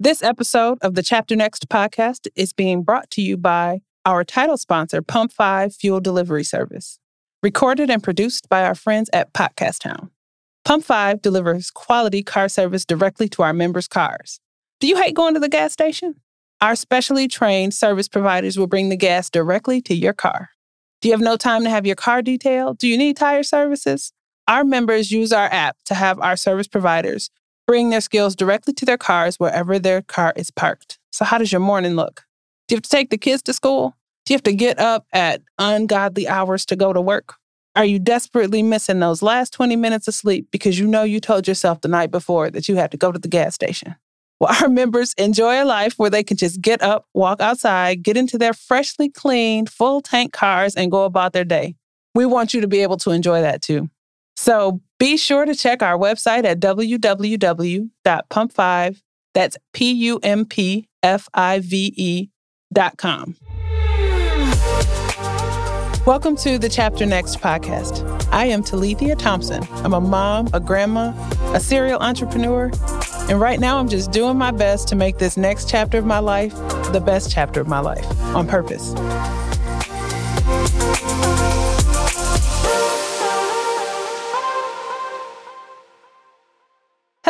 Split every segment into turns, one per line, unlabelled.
This episode of the Chapter Next podcast is being brought to you by our title sponsor, Pump 5 Fuel Delivery Service, recorded and produced by our friends at Podcast Town. Pump 5 delivers quality car service directly to our members' cars. Do you hate going to the gas station? Our specially trained service providers will bring the gas directly to your car. Do you have no time to have your car detailed? Do you need tire services? Our members use our app to have our service providers bring their skills directly to their cars wherever their car is parked. So, how does your morning look? Do you have to take the kids to school? Do you have to get up at ungodly hours to go to work? Are you desperately missing those last 20 minutes of sleep because you know you told yourself the night before that you had to go to the gas station? Well, our members enjoy a life where they can just get up, walk outside, get into their freshly cleaned, full tank cars, and go about their day. We want you to be able to enjoy that too. So be sure to check our website at www.pump5, that's P U M P F I V E dot com. Welcome to the Chapter Next podcast. I am Talithia Thompson. I'm a mom, a grandma, a serial entrepreneur, and right now I'm just doing my best to make this next chapter of my life the best chapter of my life on purpose.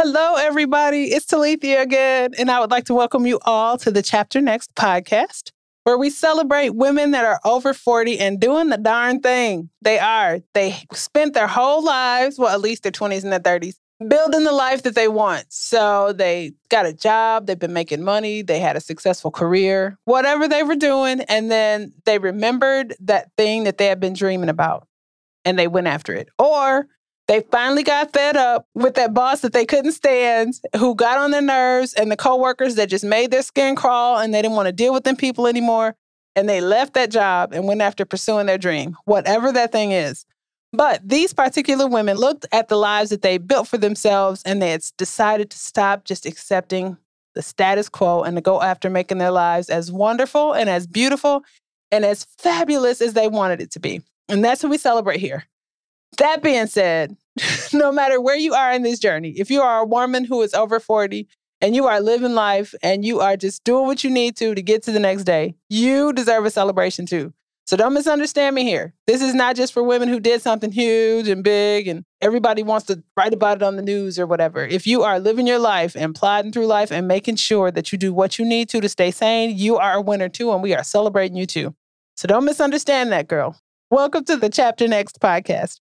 Hello, everybody. It's Talithia again, and I would like to welcome you all to the Chapter Next podcast, where we celebrate women that are over 40 and doing the darn thing. They are. They spent their whole lives, well, at least their 20s and their 30s, building the life that they want. So they got a job, they've been making money, they had a successful career, whatever they were doing, and then they remembered that thing that they had been dreaming about and they went after it. Or they finally got fed up with that boss that they couldn't stand, who got on their nerves, and the coworkers that just made their skin crawl and they didn't want to deal with them people anymore. And they left that job and went after pursuing their dream, whatever that thing is. But these particular women looked at the lives that they built for themselves and they had decided to stop just accepting the status quo and to go after making their lives as wonderful and as beautiful and as fabulous as they wanted it to be. And that's what we celebrate here. That being said, no matter where you are in this journey, if you are a woman who is over 40 and you are living life and you are just doing what you need to to get to the next day, you deserve a celebration too. So don't misunderstand me here. This is not just for women who did something huge and big and everybody wants to write about it on the news or whatever. If you are living your life and plodding through life and making sure that you do what you need to to stay sane, you are a winner too, and we are celebrating you too. So don't misunderstand that, girl. Welcome to the Chapter Next podcast.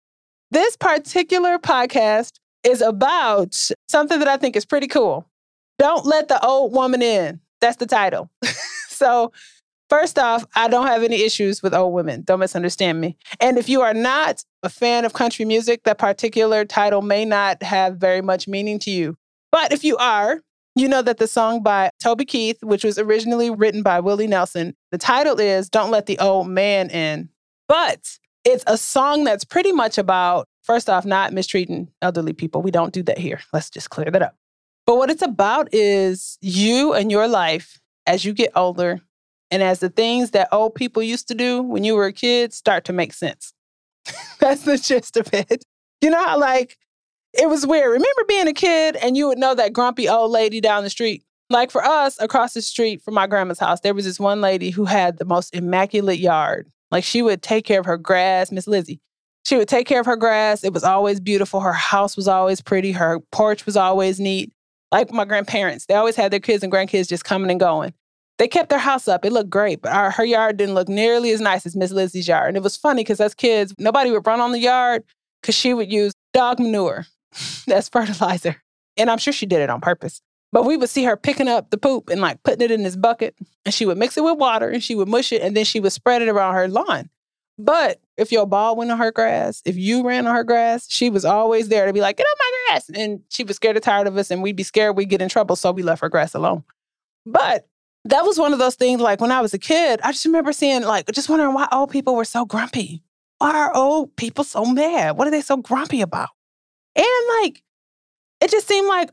This particular podcast is about something that I think is pretty cool. Don't let the old woman in. That's the title. so, first off, I don't have any issues with old women. Don't misunderstand me. And if you are not a fan of country music, that particular title may not have very much meaning to you. But if you are, you know that the song by Toby Keith, which was originally written by Willie Nelson, the title is Don't Let the Old Man In. But it's a song that's pretty much about, first off, not mistreating elderly people. We don't do that here. Let's just clear that up. But what it's about is you and your life as you get older and as the things that old people used to do when you were a kid start to make sense. That's the gist of it. You know how, like, it was weird. Remember being a kid and you would know that grumpy old lady down the street? Like for us, across the street from my grandma's house, there was this one lady who had the most immaculate yard. Like she would take care of her grass, Miss Lizzie. She would take care of her grass. It was always beautiful. Her house was always pretty. Her porch was always neat. Like my grandparents, they always had their kids and grandkids just coming and going. They kept their house up. It looked great, but our, her yard didn't look nearly as nice as Miss Lizzie's yard. And it was funny because as kids, nobody would run on the yard because she would use dog manure as fertilizer. And I'm sure she did it on purpose. But we would see her picking up the poop and like putting it in this bucket, and she would mix it with water and she would mush it, and then she would spread it around her lawn. But if your ball went on her grass, if you ran on her grass, she was always there to be like, get off my grass. And she was scared or tired of us, and we'd be scared we'd get in trouble. So we left her grass alone. But that was one of those things like when I was a kid, I just remember seeing, like, just wondering why old people were so grumpy. Why are old people so mad? What are they so grumpy about? And like, it just seemed like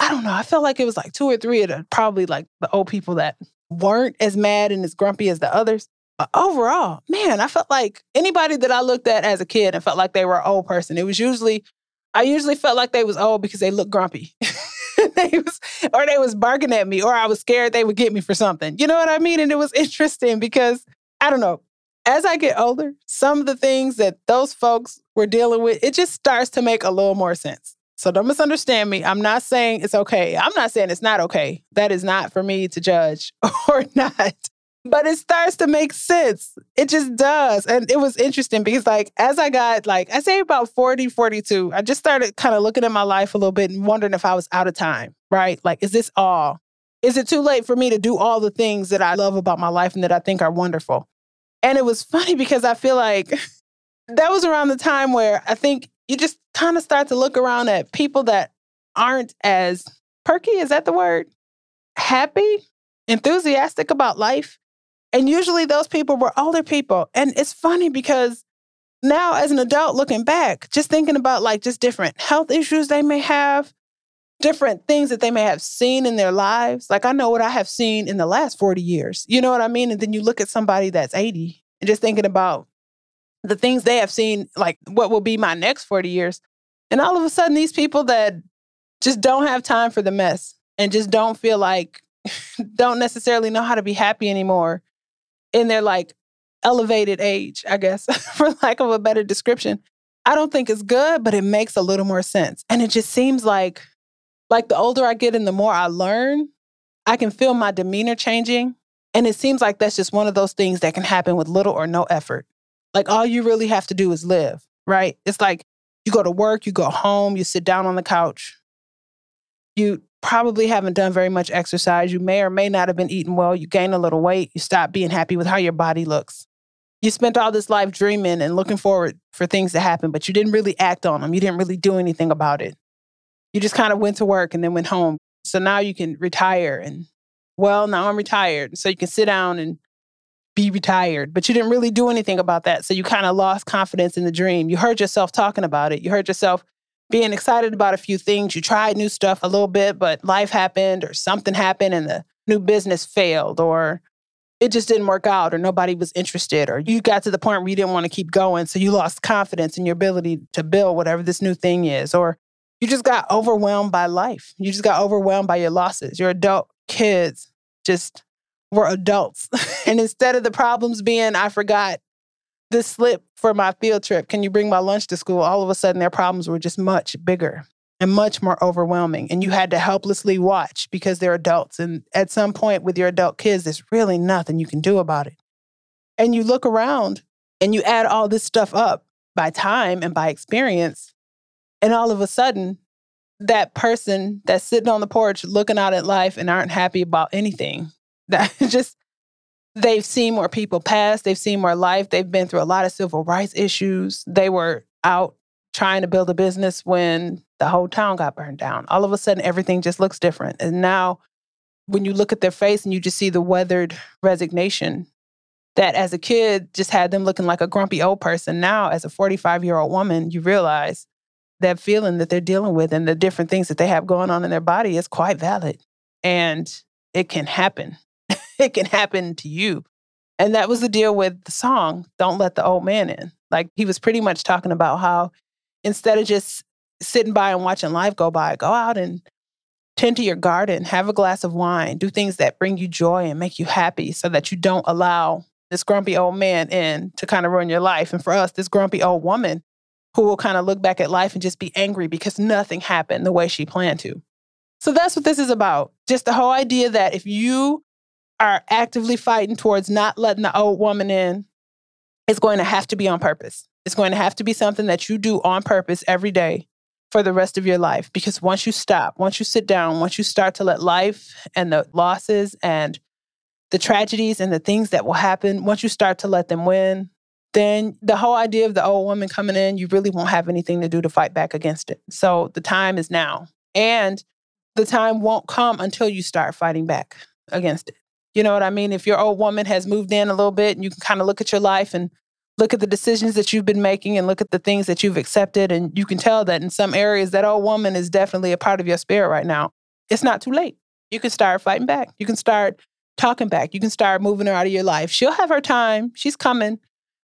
I don't know. I felt like it was like two or three of the probably like the old people that weren't as mad and as grumpy as the others. But overall, man, I felt like anybody that I looked at as a kid and felt like they were an old person, it was usually, I usually felt like they was old because they looked grumpy. they was, or they was barking at me, or I was scared they would get me for something. You know what I mean? And it was interesting because I don't know. As I get older, some of the things that those folks were dealing with, it just starts to make a little more sense. So don't misunderstand me. I'm not saying it's okay. I'm not saying it's not okay. That is not for me to judge or not. But it starts to make sense. It just does. And it was interesting because, like, as I got, like, I say about 40, 42, I just started kind of looking at my life a little bit and wondering if I was out of time, right? Like, is this all? Is it too late for me to do all the things that I love about my life and that I think are wonderful? And it was funny because I feel like that was around the time where I think you just kind of start to look around at people that aren't as perky, is that the word? Happy, enthusiastic about life. And usually those people were older people. And it's funny because now, as an adult looking back, just thinking about like just different health issues they may have, different things that they may have seen in their lives. Like I know what I have seen in the last 40 years. You know what I mean? And then you look at somebody that's 80 and just thinking about the things they have seen, like what will be my next 40 years. And all of a sudden, these people that just don't have time for the mess and just don't feel like, don't necessarily know how to be happy anymore in their like elevated age, I guess, for lack of a better description. I don't think it's good, but it makes a little more sense. And it just seems like, like the older I get and the more I learn, I can feel my demeanor changing. And it seems like that's just one of those things that can happen with little or no effort. Like all you really have to do is live, right? It's like you go to work, you go home, you sit down on the couch. You probably haven't done very much exercise. You may or may not have been eating well. You gain a little weight. You stop being happy with how your body looks. You spent all this life dreaming and looking forward for things to happen, but you didn't really act on them. You didn't really do anything about it. You just kind of went to work and then went home. So now you can retire and, well, now I'm retired. So you can sit down and be retired, but you didn't really do anything about that. So you kind of lost confidence in the dream. You heard yourself talking about it. You heard yourself being excited about a few things. You tried new stuff a little bit, but life happened or something happened and the new business failed or it just didn't work out or nobody was interested or you got to the point where you didn't want to keep going. So you lost confidence in your ability to build whatever this new thing is or you just got overwhelmed by life. You just got overwhelmed by your losses. Your adult kids just were adults. and instead of the problems being, I forgot this slip for my field trip, can you bring my lunch to school? All of a sudden, their problems were just much bigger and much more overwhelming. And you had to helplessly watch because they're adults. And at some point with your adult kids, there's really nothing you can do about it. And you look around and you add all this stuff up by time and by experience. And all of a sudden, that person that's sitting on the porch looking out at life and aren't happy about anything that just they've seen more people pass, they've seen more life, they've been through a lot of civil rights issues. They were out trying to build a business when the whole town got burned down. All of a sudden everything just looks different. And now when you look at their face and you just see the weathered resignation that as a kid just had them looking like a grumpy old person. Now, as a 45 year old woman, you realize that feeling that they're dealing with and the different things that they have going on in their body is quite valid. And it can happen. It can happen to you. And that was the deal with the song, Don't Let the Old Man In. Like he was pretty much talking about how instead of just sitting by and watching life go by, go out and tend to your garden, have a glass of wine, do things that bring you joy and make you happy so that you don't allow this grumpy old man in to kind of ruin your life. And for us, this grumpy old woman who will kind of look back at life and just be angry because nothing happened the way she planned to. So that's what this is about. Just the whole idea that if you are actively fighting towards not letting the old woman in, it's going to have to be on purpose. It's going to have to be something that you do on purpose every day for the rest of your life. Because once you stop, once you sit down, once you start to let life and the losses and the tragedies and the things that will happen, once you start to let them win, then the whole idea of the old woman coming in, you really won't have anything to do to fight back against it. So the time is now. And the time won't come until you start fighting back against it. You know what I mean? If your old woman has moved in a little bit and you can kind of look at your life and look at the decisions that you've been making and look at the things that you've accepted, and you can tell that in some areas that old woman is definitely a part of your spirit right now. It's not too late. You can start fighting back. You can start talking back. You can start moving her out of your life. She'll have her time. She's coming,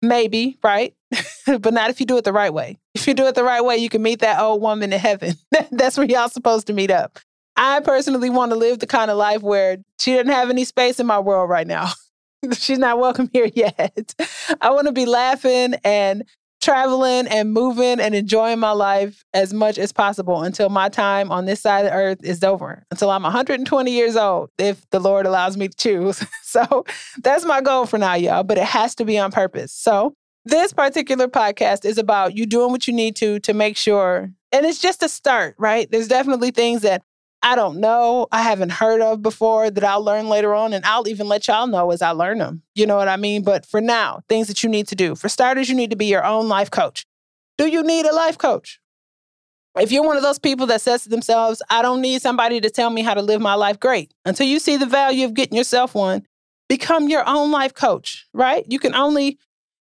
maybe, right? but not if you do it the right way. If you do it the right way, you can meet that old woman in heaven. That's where y'all supposed to meet up. I personally want to live the kind of life where she doesn't have any space in my world right now. She's not welcome here yet. I want to be laughing and traveling and moving and enjoying my life as much as possible until my time on this side of earth is over, until I'm 120 years old, if the Lord allows me to choose. so that's my goal for now, y'all, but it has to be on purpose. So this particular podcast is about you doing what you need to to make sure, and it's just a start, right? There's definitely things that I don't know, I haven't heard of before that I'll learn later on. And I'll even let y'all know as I learn them. You know what I mean? But for now, things that you need to do. For starters, you need to be your own life coach. Do you need a life coach? If you're one of those people that says to themselves, I don't need somebody to tell me how to live my life great, until you see the value of getting yourself one, become your own life coach, right? You can only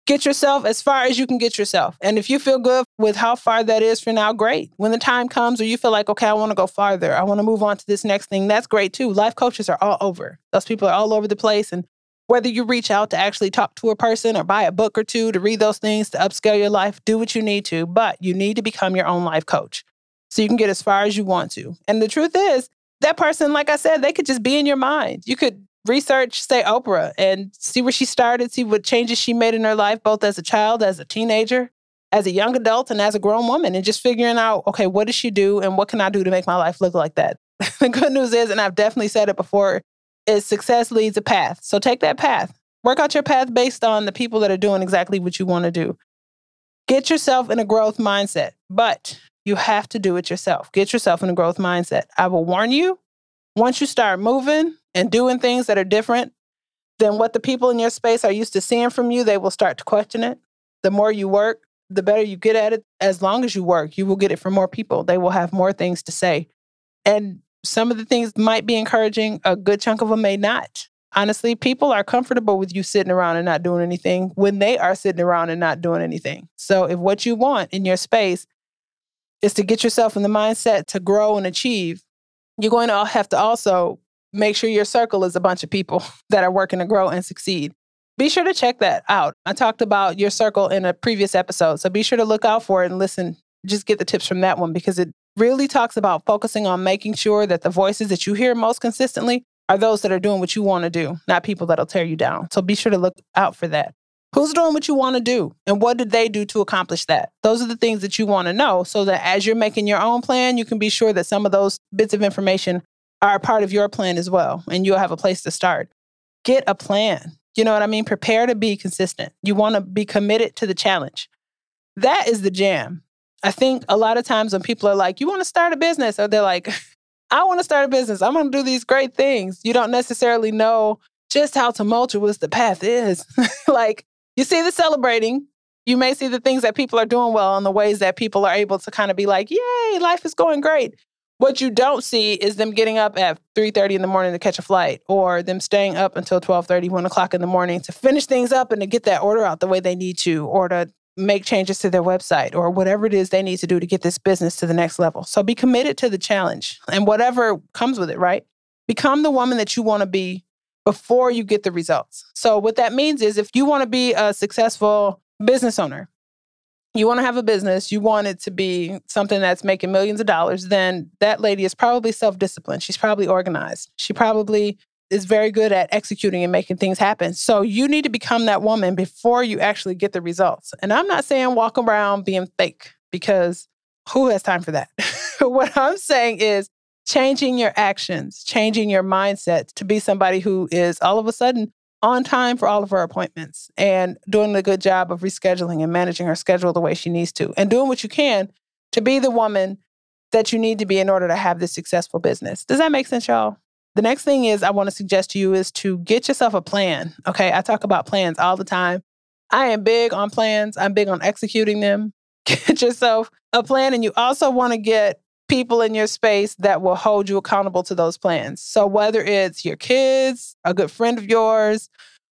get yourself as far as you can get yourself. And if you feel good with how far that is for now, great. When the time comes or you feel like, okay, I want to go farther, I want to move on to this next thing, that's great too. Life coaches are all over. Those people are all over the place. And whether you reach out to actually talk to a person or buy a book or two to read those things to upscale your life, do what you need to, but you need to become your own life coach so you can get as far as you want to. And the truth is, that person, like I said, they could just be in your mind. You could research, say Oprah, and see where she started, see what changes she made in her life, both as a child, as a teenager, as a young adult, and as a grown woman, and just figuring out, okay, what does she do and what can I do to make my life look like that? the good news is, and I've definitely said it before, is success leads a path. So take that path. Work out your path based on the people that are doing exactly what you want to do. Get yourself in a growth mindset, but you have to do it yourself. Get yourself in a growth mindset. I will warn you, once you start moving, and doing things that are different than what the people in your space are used to seeing from you, they will start to question it. The more you work, the better you get at it. As long as you work, you will get it from more people. They will have more things to say. And some of the things might be encouraging, a good chunk of them may not. Honestly, people are comfortable with you sitting around and not doing anything when they are sitting around and not doing anything. So, if what you want in your space is to get yourself in the mindset to grow and achieve, you're going to have to also make sure your circle is a bunch of people that are working to grow and succeed. Be sure to check that out. I talked about your circle in a previous episode. So be sure to look out for it and listen. Just get the tips from that one because it really talks about focusing on making sure that the voices that you hear most consistently are those that are doing what you want to do, not people that'll tear you down. So be sure to look out for that. Who's doing what you want to do? And what did they do to accomplish that? Those are the things that you want to know so that as you're making your own plan, you can be sure that some of those bits of information are a part of your plan as well, and you'll have a place to start. Get a plan. You know what I mean? Prepare to be consistent. You want to be committed to the challenge. That is the jam. I think a lot of times when people are like, you want to start a business, or they're like, I want to start a business, I'm going to do these great things. You don't necessarily know just how tumultuous the path is. like, you see the celebrating, you may see the things that people are doing well and the ways that people are able to kind of be like, yay, life is going great. What you don't see is them getting up at 3.30 in the morning to catch a flight or them staying up until 12.30, 1 o'clock in the morning to finish things up and to get that order out the way they need to or to make changes to their website or whatever it is they need to do to get this business to the next level. So be committed to the challenge and whatever comes with it, right? Become the woman that you want to be before you get the results. So what that means is if you want to be a successful business owner, you want to have a business, you want it to be something that's making millions of dollars, then that lady is probably self disciplined. She's probably organized. She probably is very good at executing and making things happen. So you need to become that woman before you actually get the results. And I'm not saying walk around being fake because who has time for that? what I'm saying is changing your actions, changing your mindset to be somebody who is all of a sudden on time for all of her appointments and doing a good job of rescheduling and managing her schedule the way she needs to and doing what you can to be the woman that you need to be in order to have this successful business. Does that make sense, y'all? The next thing is I want to suggest to you is to get yourself a plan. Okay. I talk about plans all the time. I am big on plans. I'm big on executing them. Get yourself a plan. And you also want to get people in your space that will hold you accountable to those plans. So whether it's your kids, a good friend of yours,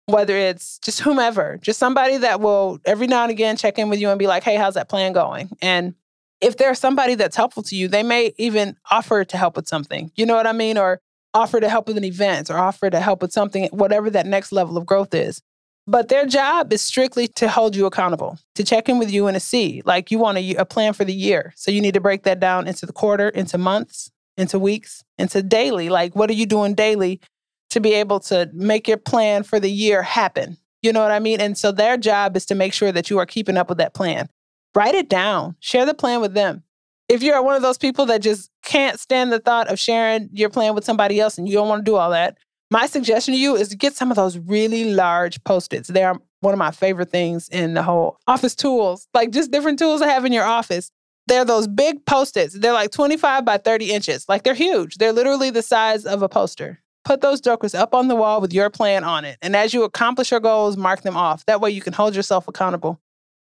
whether it's just whomever, just somebody that will every now and again check in with you and be like, hey, how's that plan going? And if there's somebody that's helpful to you, they may even offer to help with something. You know what I mean? Or offer to help with an event or offer to help with something, whatever that next level of growth is. But their job is strictly to hold you accountable, to check in with you and to see. Like you want a, a plan for the year. So you need to break that down into the quarter, into months, into weeks, into daily. Like, what are you doing daily to be able to make your plan for the year happen? You know what I mean? And so their job is to make sure that you are keeping up with that plan. Write it down, share the plan with them. If you're one of those people that just can't stand the thought of sharing your plan with somebody else and you don't want to do all that, my suggestion to you is to get some of those really large post-its. They are one of my favorite things in the whole office tools, like just different tools to have in your office. They're those big post-its. They're like 25 by 30 inches. Like they're huge. They're literally the size of a poster. Put those jokers up on the wall with your plan on it. And as you accomplish your goals, mark them off. That way you can hold yourself accountable.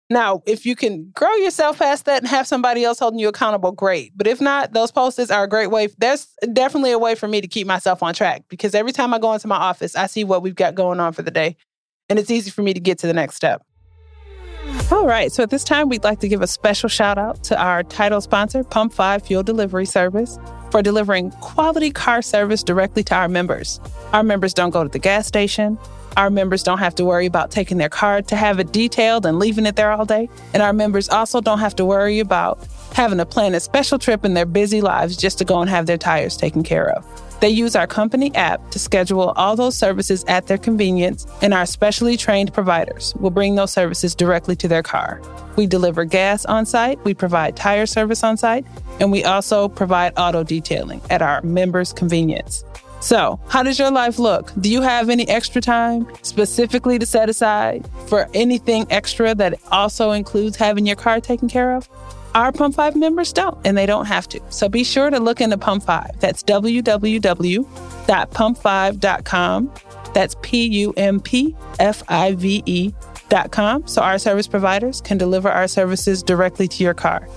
Now, if you can grow yourself past that and have somebody else holding you accountable, great. But if not, those post-its are a great way. There's definitely a way for me to keep myself on track because every time I go into my office, I see what we've got going on for the day. And it's easy for me to get to the next step. All right, so at this time, we'd like to give a special shout out to our title sponsor, Pump 5 Fuel Delivery Service, for delivering quality car service directly to our members. Our members don't go to the gas station. Our members don't have to worry about taking their car to have it detailed and leaving it there all day. And our members also don't have to worry about having to plan a special trip in their busy lives just to go and have their tires taken care of. They use our company app to schedule all those services at their convenience, and our specially trained providers will bring those services directly to their car. We deliver gas on site, we provide tire service on site, and we also provide auto detailing at our members' convenience. So, how does your life look? Do you have any extra time specifically to set aside for anything extra that also includes having your car taken care of? Our Pump 5 members don't, and they don't have to. So be sure to look into Pump 5. That's www.pump5.com. That's P U M P F I V E.com. So our service providers can deliver our services directly to your car.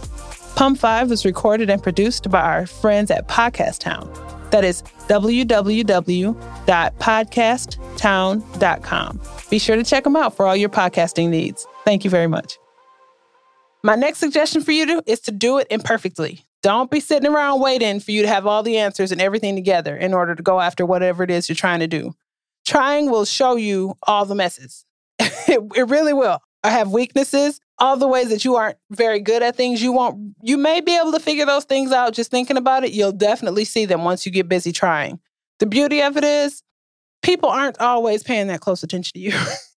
Pump 5 is recorded and produced by our friends at Podcast Town. That is www.podcasttown.com. Be sure to check them out for all your podcasting needs. Thank you very much. My next suggestion for you to, is to do it imperfectly. Don't be sitting around waiting for you to have all the answers and everything together in order to go after whatever it is you're trying to do. Trying will show you all the messes. it, it really will. I have weaknesses, all the ways that you aren't very good at things. You won't, you may be able to figure those things out just thinking about it. You'll definitely see them once you get busy trying. The beauty of it is, people aren't always paying that close attention to you.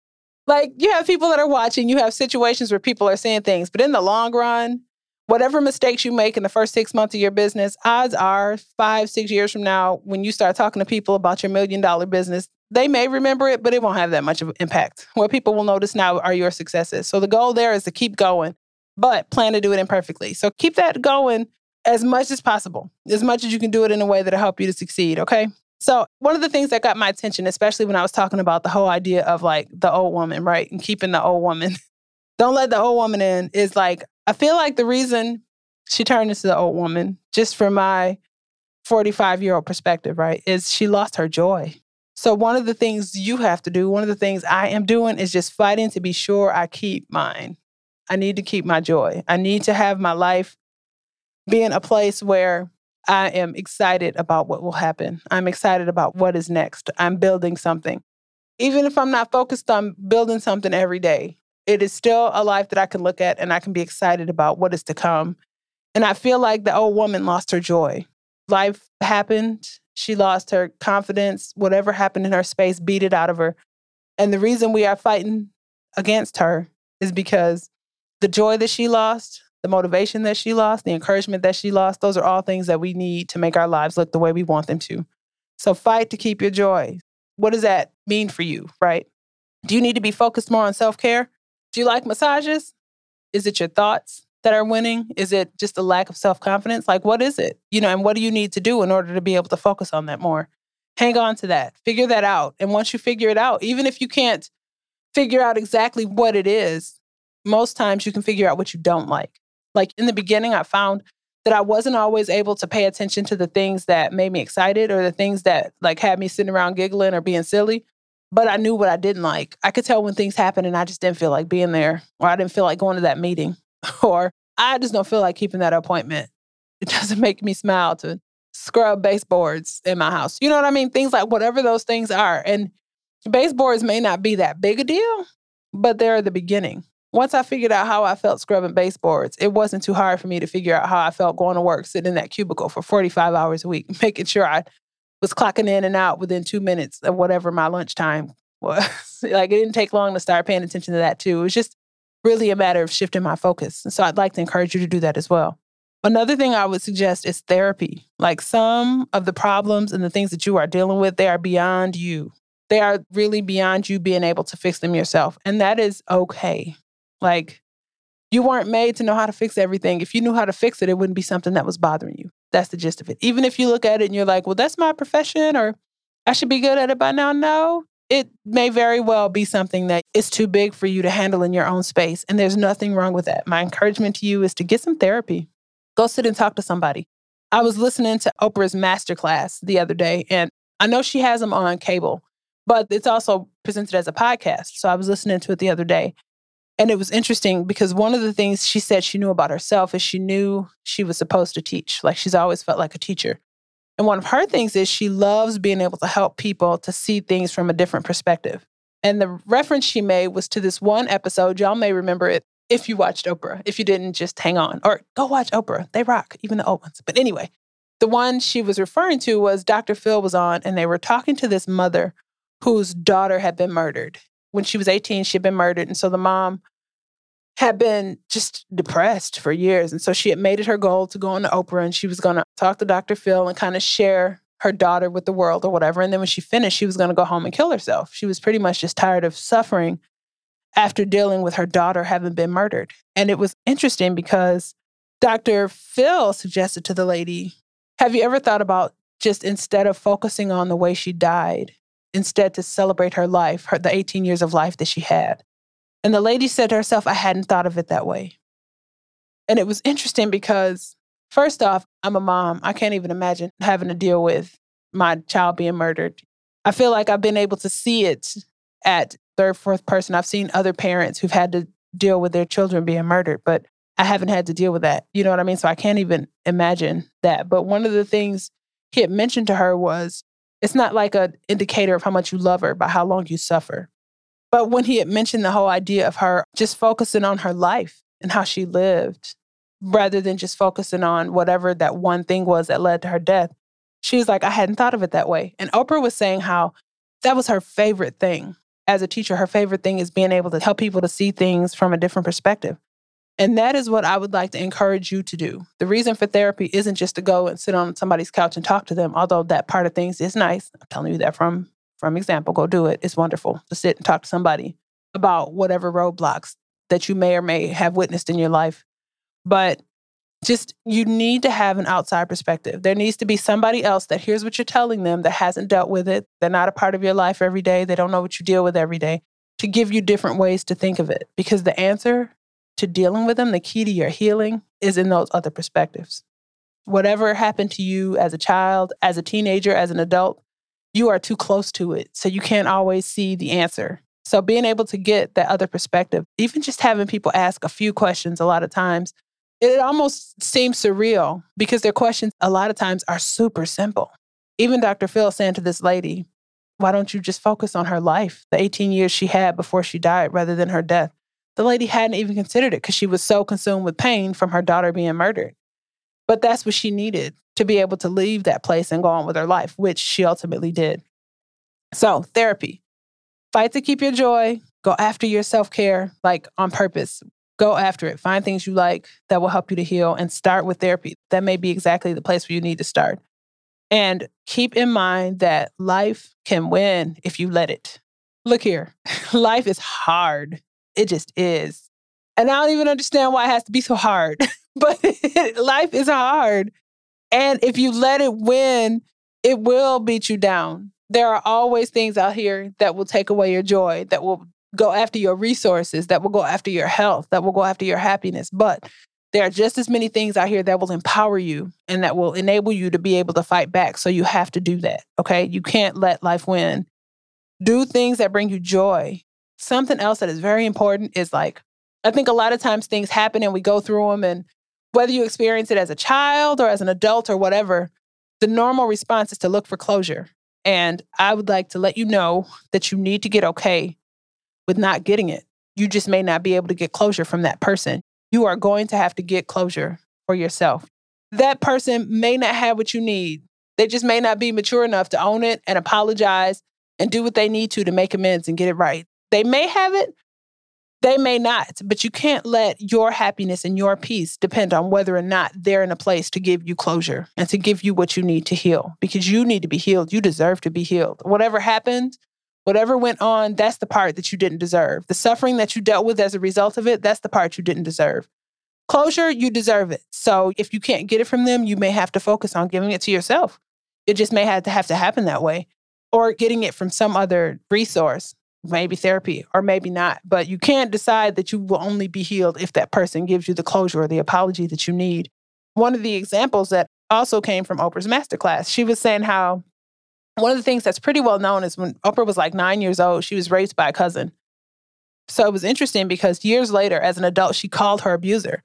Like you have people that are watching, you have situations where people are saying things, but in the long run, whatever mistakes you make in the first six months of your business, odds are five, six years from now, when you start talking to people about your million dollar business, they may remember it, but it won't have that much of an impact. What people will notice now are your successes. So the goal there is to keep going, but plan to do it imperfectly. So keep that going as much as possible, as much as you can do it in a way that'll help you to succeed. Okay. So, one of the things that got my attention, especially when I was talking about the whole idea of like the old woman, right? And keeping the old woman, don't let the old woman in, is like, I feel like the reason she turned into the old woman, just from my 45 year old perspective, right, is she lost her joy. So, one of the things you have to do, one of the things I am doing is just fighting to be sure I keep mine. I need to keep my joy. I need to have my life be in a place where I am excited about what will happen. I'm excited about what is next. I'm building something. Even if I'm not focused on building something every day, it is still a life that I can look at and I can be excited about what is to come. And I feel like the old woman lost her joy. Life happened. She lost her confidence. Whatever happened in her space beat it out of her. And the reason we are fighting against her is because the joy that she lost, the motivation that she lost, the encouragement that she lost, those are all things that we need to make our lives look the way we want them to. So fight to keep your joy. What does that mean for you, right? Do you need to be focused more on self care? Do you like massages? Is it your thoughts that are winning? Is it just a lack of self confidence? Like, what is it? You know, and what do you need to do in order to be able to focus on that more? Hang on to that, figure that out. And once you figure it out, even if you can't figure out exactly what it is, most times you can figure out what you don't like. Like in the beginning, I found that I wasn't always able to pay attention to the things that made me excited or the things that like had me sitting around giggling or being silly. But I knew what I didn't like. I could tell when things happened and I just didn't feel like being there, or I didn't feel like going to that meeting, or I just don't feel like keeping that appointment. It doesn't make me smile to scrub baseboards in my house. You know what I mean? Things like whatever those things are. And baseboards may not be that big a deal, but they're the beginning. Once I figured out how I felt scrubbing baseboards, it wasn't too hard for me to figure out how I felt going to work, sitting in that cubicle for 45 hours a week, making sure I was clocking in and out within two minutes of whatever my lunchtime was. like it didn't take long to start paying attention to that too. It was just really a matter of shifting my focus. And so I'd like to encourage you to do that as well. Another thing I would suggest is therapy. Like some of the problems and the things that you are dealing with, they are beyond you. They are really beyond you being able to fix them yourself. And that is okay. Like, you weren't made to know how to fix everything. If you knew how to fix it, it wouldn't be something that was bothering you. That's the gist of it. Even if you look at it and you're like, well, that's my profession or I should be good at it by now. No, it may very well be something that is too big for you to handle in your own space. And there's nothing wrong with that. My encouragement to you is to get some therapy. Go sit and talk to somebody. I was listening to Oprah's masterclass the other day, and I know she has them on cable, but it's also presented as a podcast. So I was listening to it the other day. And it was interesting because one of the things she said she knew about herself is she knew she was supposed to teach. Like she's always felt like a teacher. And one of her things is she loves being able to help people to see things from a different perspective. And the reference she made was to this one episode. Y'all may remember it if you watched Oprah. If you didn't, just hang on or go watch Oprah. They rock, even the old ones. But anyway, the one she was referring to was Dr. Phil was on, and they were talking to this mother whose daughter had been murdered. When she was 18, she had been murdered. And so the mom had been just depressed for years. And so she had made it her goal to go on to Oprah and she was going to talk to Dr. Phil and kind of share her daughter with the world or whatever. And then when she finished, she was going to go home and kill herself. She was pretty much just tired of suffering after dealing with her daughter having been murdered. And it was interesting because Dr. Phil suggested to the lady, Have you ever thought about just instead of focusing on the way she died, instead to celebrate her life, her, the 18 years of life that she had. And the lady said to herself, I hadn't thought of it that way. And it was interesting because, first off, I'm a mom. I can't even imagine having to deal with my child being murdered. I feel like I've been able to see it at third, fourth person. I've seen other parents who've had to deal with their children being murdered, but I haven't had to deal with that. You know what I mean? So I can't even imagine that. But one of the things he had mentioned to her was it's not like an indicator of how much you love her by how long you suffer. But when he had mentioned the whole idea of her just focusing on her life and how she lived, rather than just focusing on whatever that one thing was that led to her death, she was like, I hadn't thought of it that way. And Oprah was saying how that was her favorite thing. As a teacher, her favorite thing is being able to help people to see things from a different perspective. And that is what I would like to encourage you to do. The reason for therapy isn't just to go and sit on somebody's couch and talk to them, although that part of things is nice. I'm telling you that from from example. Go do it. It's wonderful to sit and talk to somebody about whatever roadblocks that you may or may have witnessed in your life. But just you need to have an outside perspective. There needs to be somebody else that hears what you're telling them that hasn't dealt with it. They're not a part of your life every day. They don't know what you deal with every day to give you different ways to think of it because the answer to dealing with them, the key to your healing is in those other perspectives. Whatever happened to you as a child, as a teenager, as an adult, you are too close to it. So you can't always see the answer. So being able to get that other perspective, even just having people ask a few questions a lot of times, it almost seems surreal because their questions a lot of times are super simple. Even Dr. Phil saying to this lady, why don't you just focus on her life, the 18 years she had before she died rather than her death? The lady hadn't even considered it because she was so consumed with pain from her daughter being murdered. But that's what she needed to be able to leave that place and go on with her life, which she ultimately did. So, therapy. Fight to keep your joy. Go after your self care, like on purpose. Go after it. Find things you like that will help you to heal and start with therapy. That may be exactly the place where you need to start. And keep in mind that life can win if you let it. Look here, life is hard. It just is. And I don't even understand why it has to be so hard, but life is hard. And if you let it win, it will beat you down. There are always things out here that will take away your joy, that will go after your resources, that will go after your health, that will go after your happiness. But there are just as many things out here that will empower you and that will enable you to be able to fight back. So you have to do that. Okay. You can't let life win. Do things that bring you joy. Something else that is very important is like, I think a lot of times things happen and we go through them, and whether you experience it as a child or as an adult or whatever, the normal response is to look for closure. And I would like to let you know that you need to get okay with not getting it. You just may not be able to get closure from that person. You are going to have to get closure for yourself. That person may not have what you need. They just may not be mature enough to own it and apologize and do what they need to to make amends and get it right. They may have it, they may not, but you can't let your happiness and your peace depend on whether or not they're in a place to give you closure and to give you what you need to heal because you need to be healed. You deserve to be healed. Whatever happened, whatever went on, that's the part that you didn't deserve. The suffering that you dealt with as a result of it, that's the part you didn't deserve. Closure, you deserve it. So if you can't get it from them, you may have to focus on giving it to yourself. It just may have to have to happen that way or getting it from some other resource maybe therapy or maybe not. But you can't decide that you will only be healed if that person gives you the closure or the apology that you need. One of the examples that also came from Oprah's masterclass, she was saying how one of the things that's pretty well known is when Oprah was like nine years old, she was raped by a cousin. So it was interesting because years later, as an adult, she called her abuser.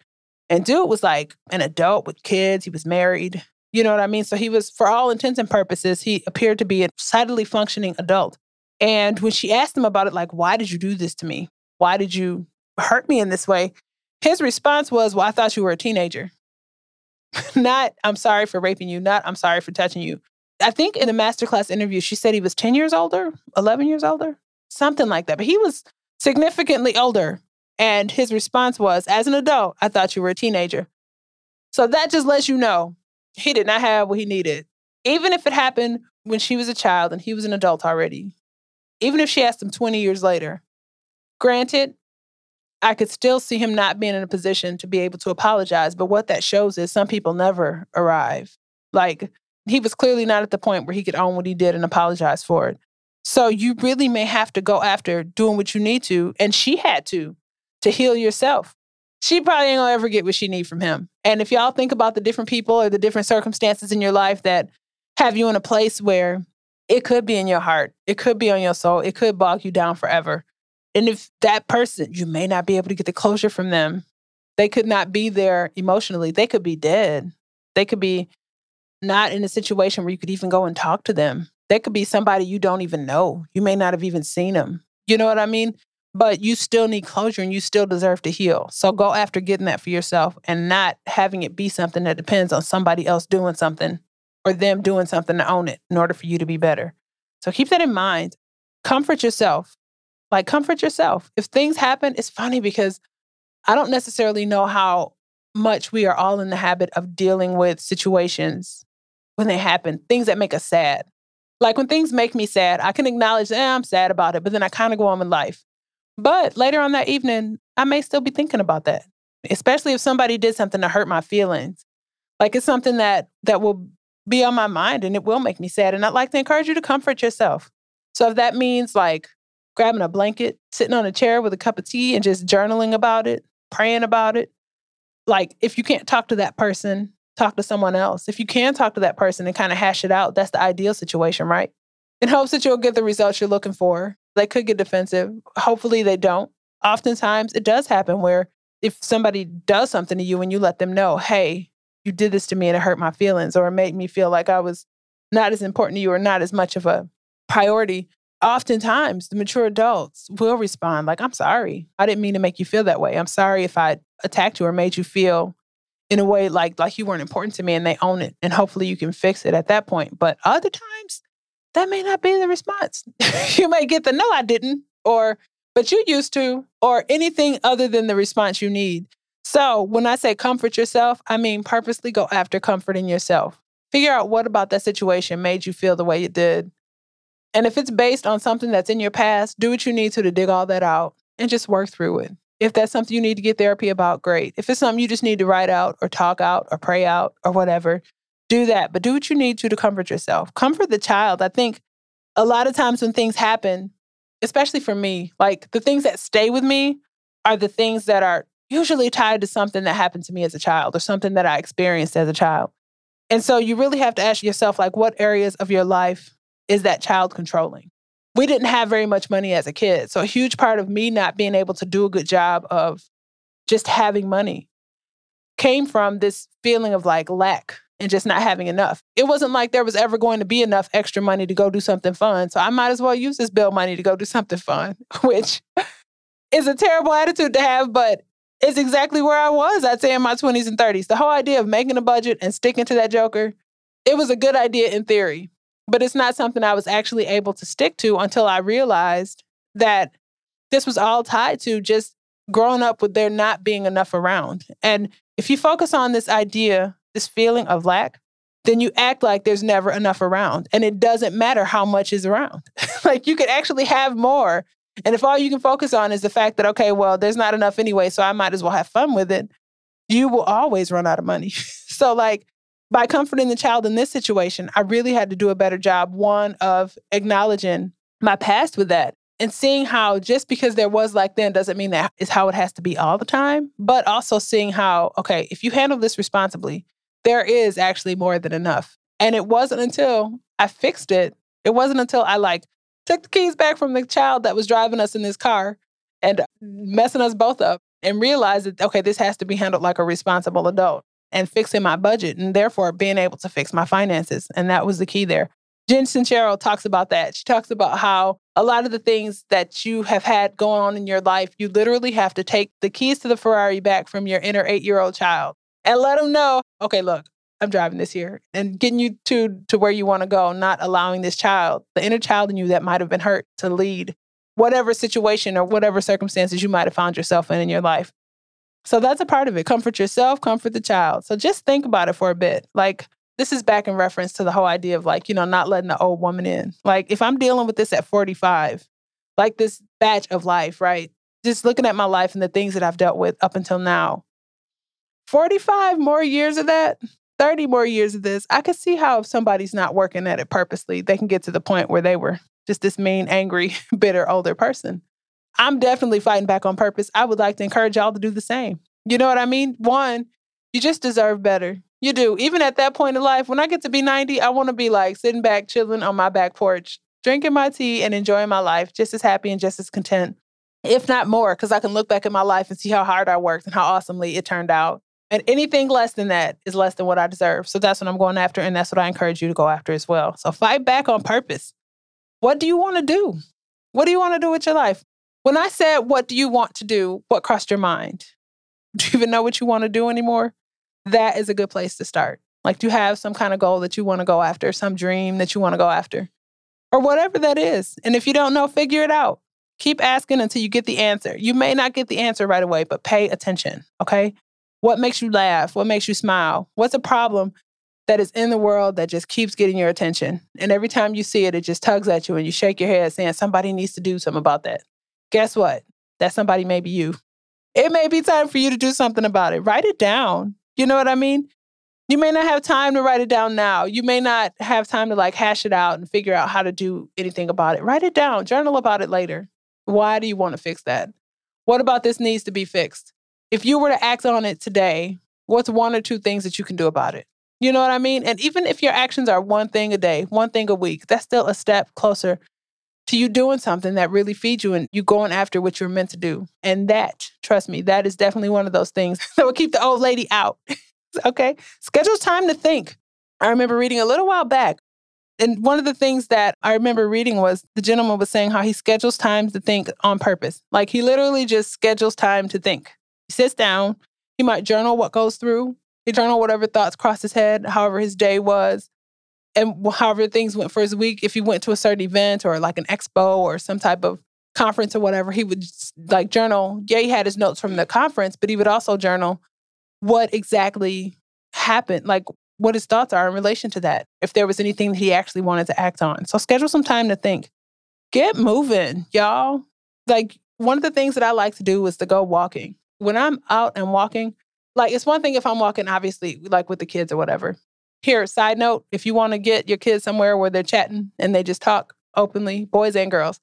And dude was like an adult with kids. He was married. You know what I mean? So he was, for all intents and purposes, he appeared to be a decidedly functioning adult. And when she asked him about it, like, why did you do this to me? Why did you hurt me in this way? His response was, well, I thought you were a teenager. not, I'm sorry for raping you. Not, I'm sorry for touching you. I think in the masterclass interview, she said he was 10 years older, 11 years older, something like that. But he was significantly older. And his response was, as an adult, I thought you were a teenager. So that just lets you know he did not have what he needed. Even if it happened when she was a child and he was an adult already, even if she asked him 20 years later. Granted, I could still see him not being in a position to be able to apologize. But what that shows is some people never arrive. Like he was clearly not at the point where he could own what he did and apologize for it. So you really may have to go after doing what you need to. And she had to, to heal yourself. She probably ain't gonna ever get what she need from him. And if y'all think about the different people or the different circumstances in your life that have you in a place where it could be in your heart, it could be on your soul, it could bog you down forever. And if that person, you may not be able to get the closure from them, they could not be there emotionally. They could be dead. They could be not in a situation where you could even go and talk to them. They could be somebody you don't even know. You may not have even seen them. You know what I mean? But you still need closure and you still deserve to heal. So go after getting that for yourself and not having it be something that depends on somebody else doing something or them doing something to own it in order for you to be better. So keep that in mind. Comfort yourself. Like, comfort yourself. If things happen, it's funny because I don't necessarily know how much we are all in the habit of dealing with situations when they happen, things that make us sad. Like when things make me sad, I can acknowledge, eh, I'm sad about it, but then I kind of go on with life. But later on that evening, I may still be thinking about that, especially if somebody did something to hurt my feelings. Like it's something that that will be on my mind and it will make me sad. And I'd like to encourage you to comfort yourself. So if that means like grabbing a blanket, sitting on a chair with a cup of tea and just journaling about it, praying about it, like if you can't talk to that person, talk to someone else. If you can talk to that person and kind of hash it out, that's the ideal situation, right? In hopes that you'll get the results you're looking for. They could get defensive. Hopefully they don't. Oftentimes it does happen where if somebody does something to you and you let them know, hey, you did this to me and it hurt my feelings or it made me feel like I was not as important to you or not as much of a priority. Oftentimes, the mature adults will respond like, I'm sorry. I didn't mean to make you feel that way. I'm sorry if I attacked you or made you feel in a way like like you weren't important to me and they own it. And hopefully you can fix it at that point. But other times, that may not be the response. you may get the no, I didn't, or but you used to, or anything other than the response you need. So when I say comfort yourself, I mean purposely go after comforting yourself. Figure out what about that situation made you feel the way you did. And if it's based on something that's in your past, do what you need to to dig all that out and just work through it. If that's something you need to get therapy about, great. If it's something you just need to write out or talk out or pray out or whatever, do that. But do what you need to to comfort yourself. Comfort the child. I think a lot of times when things happen, especially for me, like the things that stay with me are the things that are usually tied to something that happened to me as a child or something that I experienced as a child. And so you really have to ask yourself, like, what areas of your life is that child controlling? We didn't have very much money as a kid. So a huge part of me not being able to do a good job of just having money came from this feeling of like lack and just not having enough. It wasn't like there was ever going to be enough extra money to go do something fun. So I might as well use this bill money to go do something fun, which is a terrible attitude to have, but it's exactly where I was, I'd say, in my 20s and 30s. The whole idea of making a budget and sticking to that joker, it was a good idea in theory, but it's not something I was actually able to stick to until I realized that this was all tied to just growing up with there not being enough around. And if you focus on this idea, this feeling of lack, then you act like there's never enough around. And it doesn't matter how much is around. like you could actually have more. And if all you can focus on is the fact that, okay, well, there's not enough anyway, so I might as well have fun with it, you will always run out of money. so, like, by comforting the child in this situation, I really had to do a better job, one, of acknowledging my past with that and seeing how just because there was like then doesn't mean that is how it has to be all the time, but also seeing how, okay, if you handle this responsibly, there is actually more than enough. And it wasn't until I fixed it, it wasn't until I like took the keys back from the child that was driving us in this car and messing us both up and realized that, okay, this has to be handled like a responsible adult and fixing my budget and therefore being able to fix my finances. And that was the key there. Jen Sincero talks about that. She talks about how a lot of the things that you have had going on in your life, you literally have to take the keys to the Ferrari back from your inner eight year old child and let them know, okay, look, I'm driving this here and getting you to to where you want to go, not allowing this child, the inner child in you that might have been hurt to lead whatever situation or whatever circumstances you might have found yourself in in your life. So that's a part of it. Comfort yourself, comfort the child. So just think about it for a bit. Like this is back in reference to the whole idea of like, you know, not letting the old woman in. Like, if I'm dealing with this at 45, like this batch of life, right? Just looking at my life and the things that I've dealt with up until now, 45 more years of that, 30 more years of this, I could see how if somebody's not working at it purposely, they can get to the point where they were just this mean, angry, bitter older person. I'm definitely fighting back on purpose. I would like to encourage y'all to do the same. You know what I mean? One, you just deserve better. You do. Even at that point in life, when I get to be 90, I want to be like sitting back, chilling on my back porch, drinking my tea and enjoying my life, just as happy and just as content, if not more, because I can look back at my life and see how hard I worked and how awesomely it turned out. And anything less than that is less than what I deserve. So that's what I'm going after. And that's what I encourage you to go after as well. So fight back on purpose. What do you want to do? What do you want to do with your life? When I said, What do you want to do? What crossed your mind? Do you even know what you want to do anymore? that is a good place to start. Like, do you have some kind of goal that you want to go after, some dream that you want to go after, or whatever that is? And if you don't know, figure it out. Keep asking until you get the answer. You may not get the answer right away, but pay attention. Okay. What makes you laugh? What makes you smile? What's a problem that is in the world that just keeps getting your attention? And every time you see it, it just tugs at you and you shake your head saying, somebody needs to do something about that. Guess what? That somebody may be you. It may be time for you to do something about it. Write it down. You know what I mean? You may not have time to write it down now. You may not have time to like hash it out and figure out how to do anything about it. Write it down, journal about it later. Why do you want to fix that? What about this needs to be fixed? If you were to act on it today, what's one or two things that you can do about it? You know what I mean? And even if your actions are one thing a day, one thing a week, that's still a step closer to you doing something that really feeds you and you going after what you're meant to do. And that, trust me, that is definitely one of those things that will keep the old lady out. okay. Schedule time to think. I remember reading a little while back. And one of the things that I remember reading was the gentleman was saying how he schedules time to think on purpose. Like he literally just schedules time to think. He sits down, he might journal what goes through, he journal whatever thoughts cross his head, however his day was and however things went for his week, if he went to a certain event or like an expo or some type of conference or whatever, he would like journal. Yeah, he had his notes from the conference, but he would also journal what exactly happened, like what his thoughts are in relation to that, if there was anything that he actually wanted to act on. So schedule some time to think. Get moving, y'all. Like one of the things that I like to do is to go walking. When I'm out and walking, like it's one thing if I'm walking, obviously, like with the kids or whatever. Here, side note, if you want to get your kids somewhere where they're chatting and they just talk openly, boys and girls,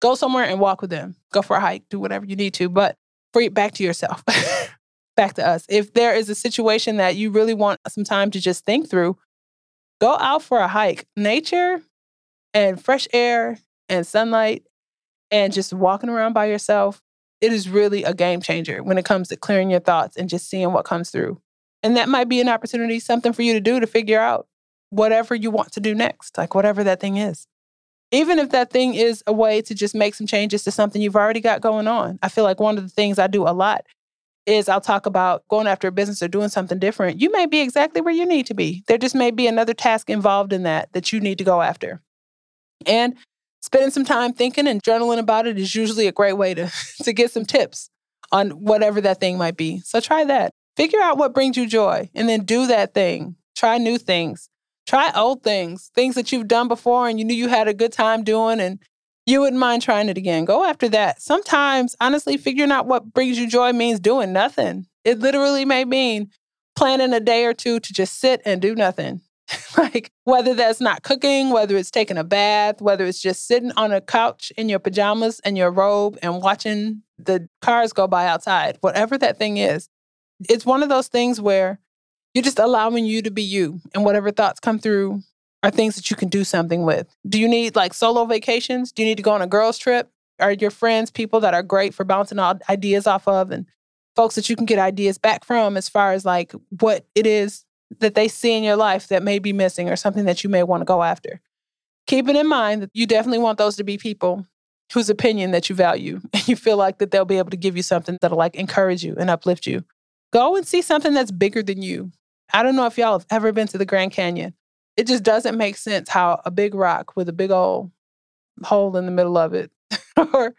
go somewhere and walk with them. Go for a hike, do whatever you need to, but free back to yourself. back to us. If there is a situation that you really want some time to just think through, go out for a hike. Nature and fresh air and sunlight and just walking around by yourself, it is really a game changer when it comes to clearing your thoughts and just seeing what comes through. And that might be an opportunity, something for you to do to figure out whatever you want to do next, like whatever that thing is. Even if that thing is a way to just make some changes to something you've already got going on. I feel like one of the things I do a lot is I'll talk about going after a business or doing something different. You may be exactly where you need to be. There just may be another task involved in that that you need to go after. And spending some time thinking and journaling about it is usually a great way to, to get some tips on whatever that thing might be. So try that. Figure out what brings you joy and then do that thing. Try new things. Try old things, things that you've done before and you knew you had a good time doing and you wouldn't mind trying it again. Go after that. Sometimes, honestly, figuring out what brings you joy means doing nothing. It literally may mean planning a day or two to just sit and do nothing. like whether that's not cooking, whether it's taking a bath, whether it's just sitting on a couch in your pajamas and your robe and watching the cars go by outside, whatever that thing is. It's one of those things where you're just allowing you to be you and whatever thoughts come through are things that you can do something with. Do you need like solo vacations? Do you need to go on a girls' trip? Are your friends people that are great for bouncing ideas off of and folks that you can get ideas back from as far as like what it is that they see in your life that may be missing or something that you may want to go after? Keep it in mind that you definitely want those to be people whose opinion that you value and you feel like that they'll be able to give you something that'll like encourage you and uplift you. Go and see something that's bigger than you. I don't know if y'all have ever been to the Grand Canyon it just doesn't make sense how a big rock with a big old hole in the middle of it or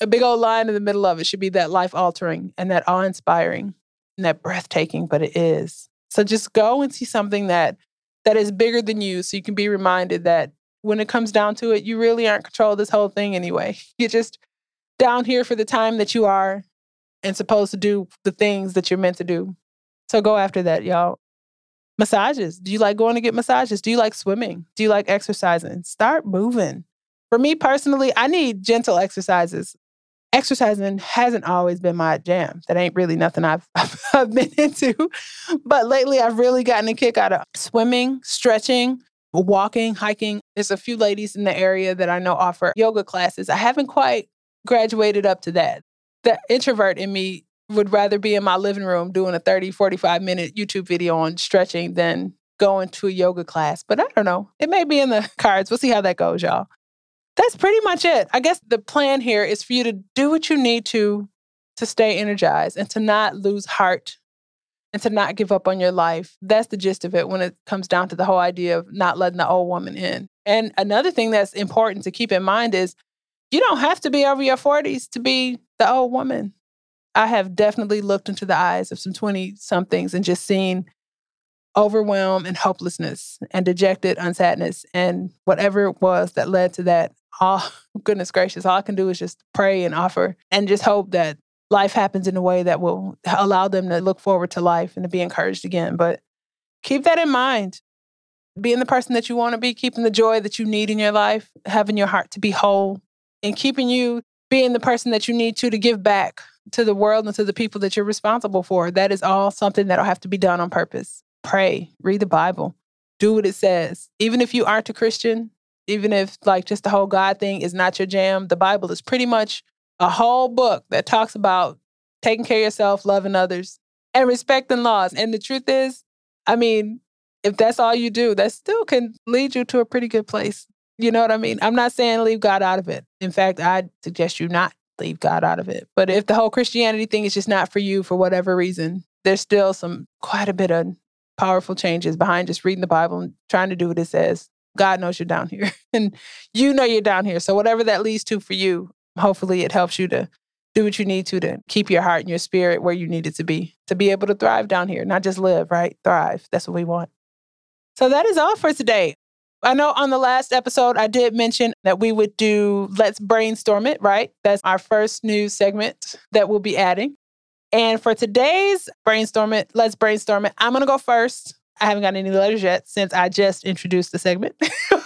a big old line in the middle of it should be that life altering and that awe inspiring and that breathtaking, but it is. So just go and see something that that is bigger than you so you can be reminded that when it comes down to it, you really aren't control of this whole thing anyway. You're just down here for the time that you are and supposed to do the things that you're meant to do. So go after that, y'all. Massages. Do you like going to get massages? Do you like swimming? Do you like exercising? Start moving. For me personally, I need gentle exercises. Exercising hasn't always been my jam. That ain't really nothing I've, I've been into. But lately, I've really gotten a kick out of swimming, stretching, walking, hiking. There's a few ladies in the area that I know offer yoga classes. I haven't quite graduated up to that. The introvert in me would rather be in my living room doing a 30, 45 minute YouTube video on stretching than going to a yoga class. But I don't know. It may be in the cards. We'll see how that goes, y'all. That's pretty much it. I guess the plan here is for you to do what you need to to stay energized and to not lose heart and to not give up on your life. That's the gist of it when it comes down to the whole idea of not letting the old woman in. And another thing that's important to keep in mind is you don't have to be over your 40s to be the old woman. I have definitely looked into the eyes of some 20 somethings and just seen overwhelm and hopelessness and dejected unsadness and whatever it was that led to that. Oh, goodness gracious. All I can do is just pray and offer and just hope that life happens in a way that will allow them to look forward to life and to be encouraged again. But keep that in mind. Being the person that you want to be, keeping the joy that you need in your life, having your heart to be whole, and keeping you being the person that you need to to give back to the world and to the people that you're responsible for. That is all something that'll have to be done on purpose. Pray, read the Bible, do what it says. Even if you aren't a Christian, even if like just the whole God thing is not your jam, the Bible is pretty much a whole book that talks about taking care of yourself, loving others, and respecting laws. And the truth is, I mean, if that's all you do, that still can lead you to a pretty good place. You know what I mean? I'm not saying leave God out of it. In fact, I suggest you not leave God out of it. But if the whole Christianity thing is just not for you for whatever reason, there's still some quite a bit of powerful changes behind just reading the Bible and trying to do what it says. God knows you're down here and you know you're down here. So whatever that leads to for you, hopefully it helps you to do what you need to to keep your heart and your spirit where you need it to be, to be able to thrive down here, not just live, right? Thrive. That's what we want. So that is all for today. I know on the last episode, I did mention that we would do Let's Brainstorm It, right? That's our first new segment that we'll be adding. And for today's Brainstorm It, Let's Brainstorm It, I'm going to go first. I haven't got any letters yet since I just introduced the segment.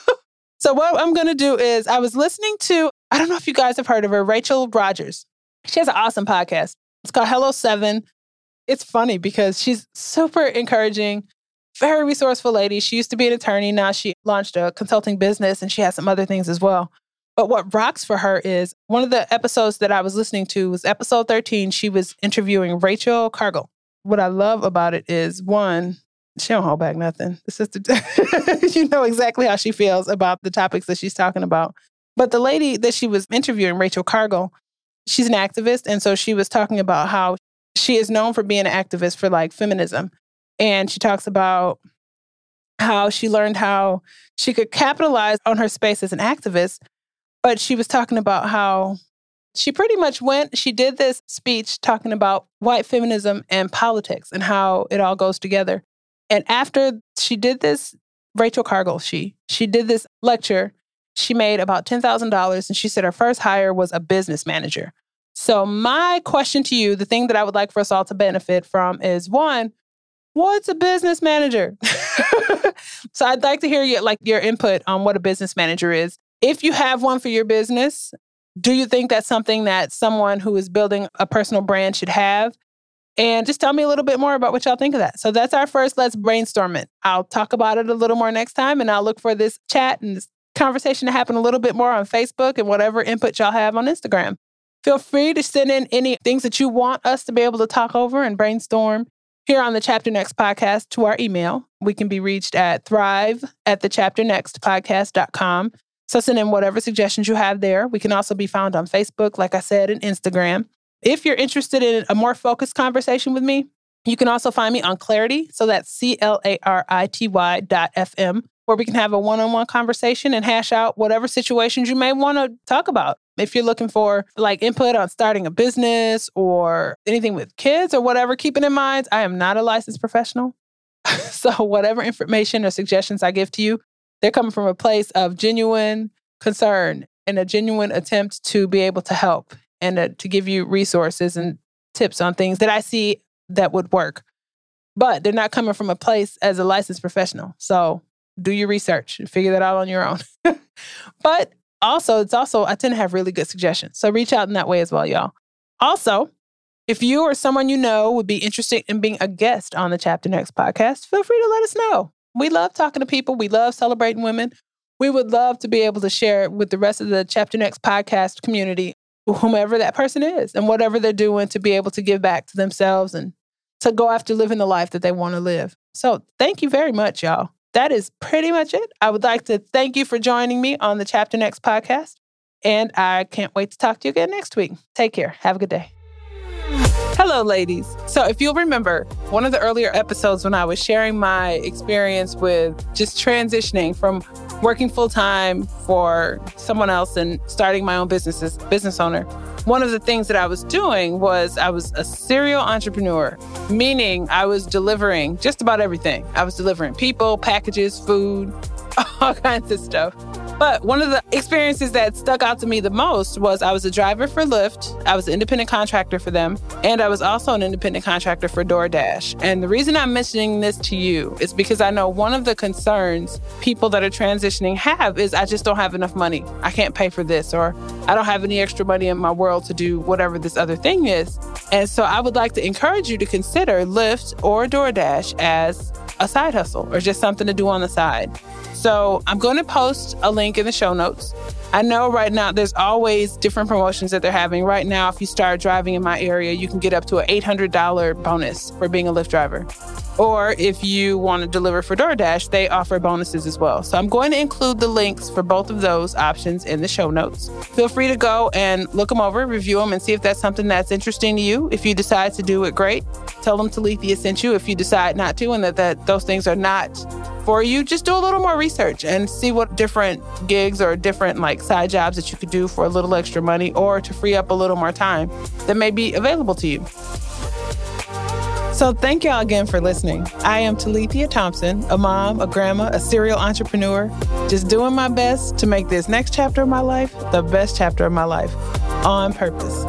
so, what I'm going to do is, I was listening to, I don't know if you guys have heard of her, Rachel Rogers. She has an awesome podcast. It's called Hello Seven. It's funny because she's super encouraging very resourceful lady. She used to be an attorney. Now she launched a consulting business and she has some other things as well. But what rocks for her is one of the episodes that I was listening to was episode 13. She was interviewing Rachel Cargle. What I love about it is one, She don't hold back nothing. The sister, you know exactly how she feels about the topics that she's talking about. But the lady that she was interviewing, Rachel Cargle, she's an activist. And so she was talking about how she is known for being an activist for like feminism. And she talks about how she learned how she could capitalize on her space as an activist. But she was talking about how she pretty much went, she did this speech talking about white feminism and politics and how it all goes together. And after she did this, Rachel Cargle, she she did this lecture. She made about $10,000 and she said her first hire was a business manager. So my question to you, the thing that I would like for us all to benefit from is one, what's a business manager? so I'd like to hear your like your input on what a business manager is. If you have one for your business, do you think that's something that someone who is building a personal brand should have? And just tell me a little bit more about what y'all think of that. So that's our first Let's Brainstorm It. I'll talk about it a little more next time, and I'll look for this chat and this conversation to happen a little bit more on Facebook and whatever input y'all have on Instagram. Feel free to send in any things that you want us to be able to talk over and brainstorm here on the Chapter Next podcast to our email. We can be reached at thrive at the chapter next chapternextpodcast.com. So send in whatever suggestions you have there. We can also be found on Facebook, like I said, and Instagram. If you're interested in a more focused conversation with me, you can also find me on Clarity. So that's C L A R I T Y dot FM, where we can have a one on one conversation and hash out whatever situations you may want to talk about. If you're looking for like input on starting a business or anything with kids or whatever, keeping in mind, I am not a licensed professional. so, whatever information or suggestions I give to you, they're coming from a place of genuine concern and a genuine attempt to be able to help and uh, to give you resources and tips on things that I see that would work. But they're not coming from a place as a licensed professional. So do your research and figure that out on your own. but also, it's also, I tend to have really good suggestions. So reach out in that way as well, y'all. Also, if you or someone you know would be interested in being a guest on the Chapter Next podcast, feel free to let us know. We love talking to people. We love celebrating women. We would love to be able to share it with the rest of the Chapter Next podcast community, whomever that person is, and whatever they're doing to be able to give back to themselves and to go after living the life that they want to live. So, thank you very much, y'all. That is pretty much it. I would like to thank you for joining me on the Chapter Next podcast. And I can't wait to talk to you again next week. Take care. Have a good day. Hello, ladies. So, if you'll remember, one of the earlier episodes when I was sharing my experience with just transitioning from working full time for someone else and starting my own business as business owner, one of the things that I was doing was I was a serial entrepreneur, meaning I was delivering just about everything. I was delivering people, packages, food, all kinds of stuff. But one of the experiences that stuck out to me the most was I was a driver for Lyft, I was an independent contractor for them, and I was also an independent contractor for DoorDash. And the reason I'm mentioning this to you is because I know one of the concerns people that are transitioning have is I just don't have enough money. I can't pay for this, or I don't have any extra money in my world to do whatever this other thing is. And so I would like to encourage you to consider Lyft or DoorDash as a side hustle or just something to do on the side. So I'm going to post a link in the show notes. I know right now there's always different promotions that they're having. Right now, if you start driving in my area, you can get up to an $800 bonus for being a Lyft driver. Or if you want to deliver for DoorDash, they offer bonuses as well. So I'm going to include the links for both of those options in the show notes. Feel free to go and look them over, review them, and see if that's something that's interesting to you. If you decide to do it, great. Tell them Talithia sent you. If you decide not to and that, that those things are not for you, just do a little more research and see what different gigs or different like side jobs that you could do for a little extra money or to free up a little more time that may be available to you. So, thank y'all again for listening. I am Talithia Thompson, a mom, a grandma, a serial entrepreneur, just doing my best to make this next chapter of my life the best chapter of my life on purpose.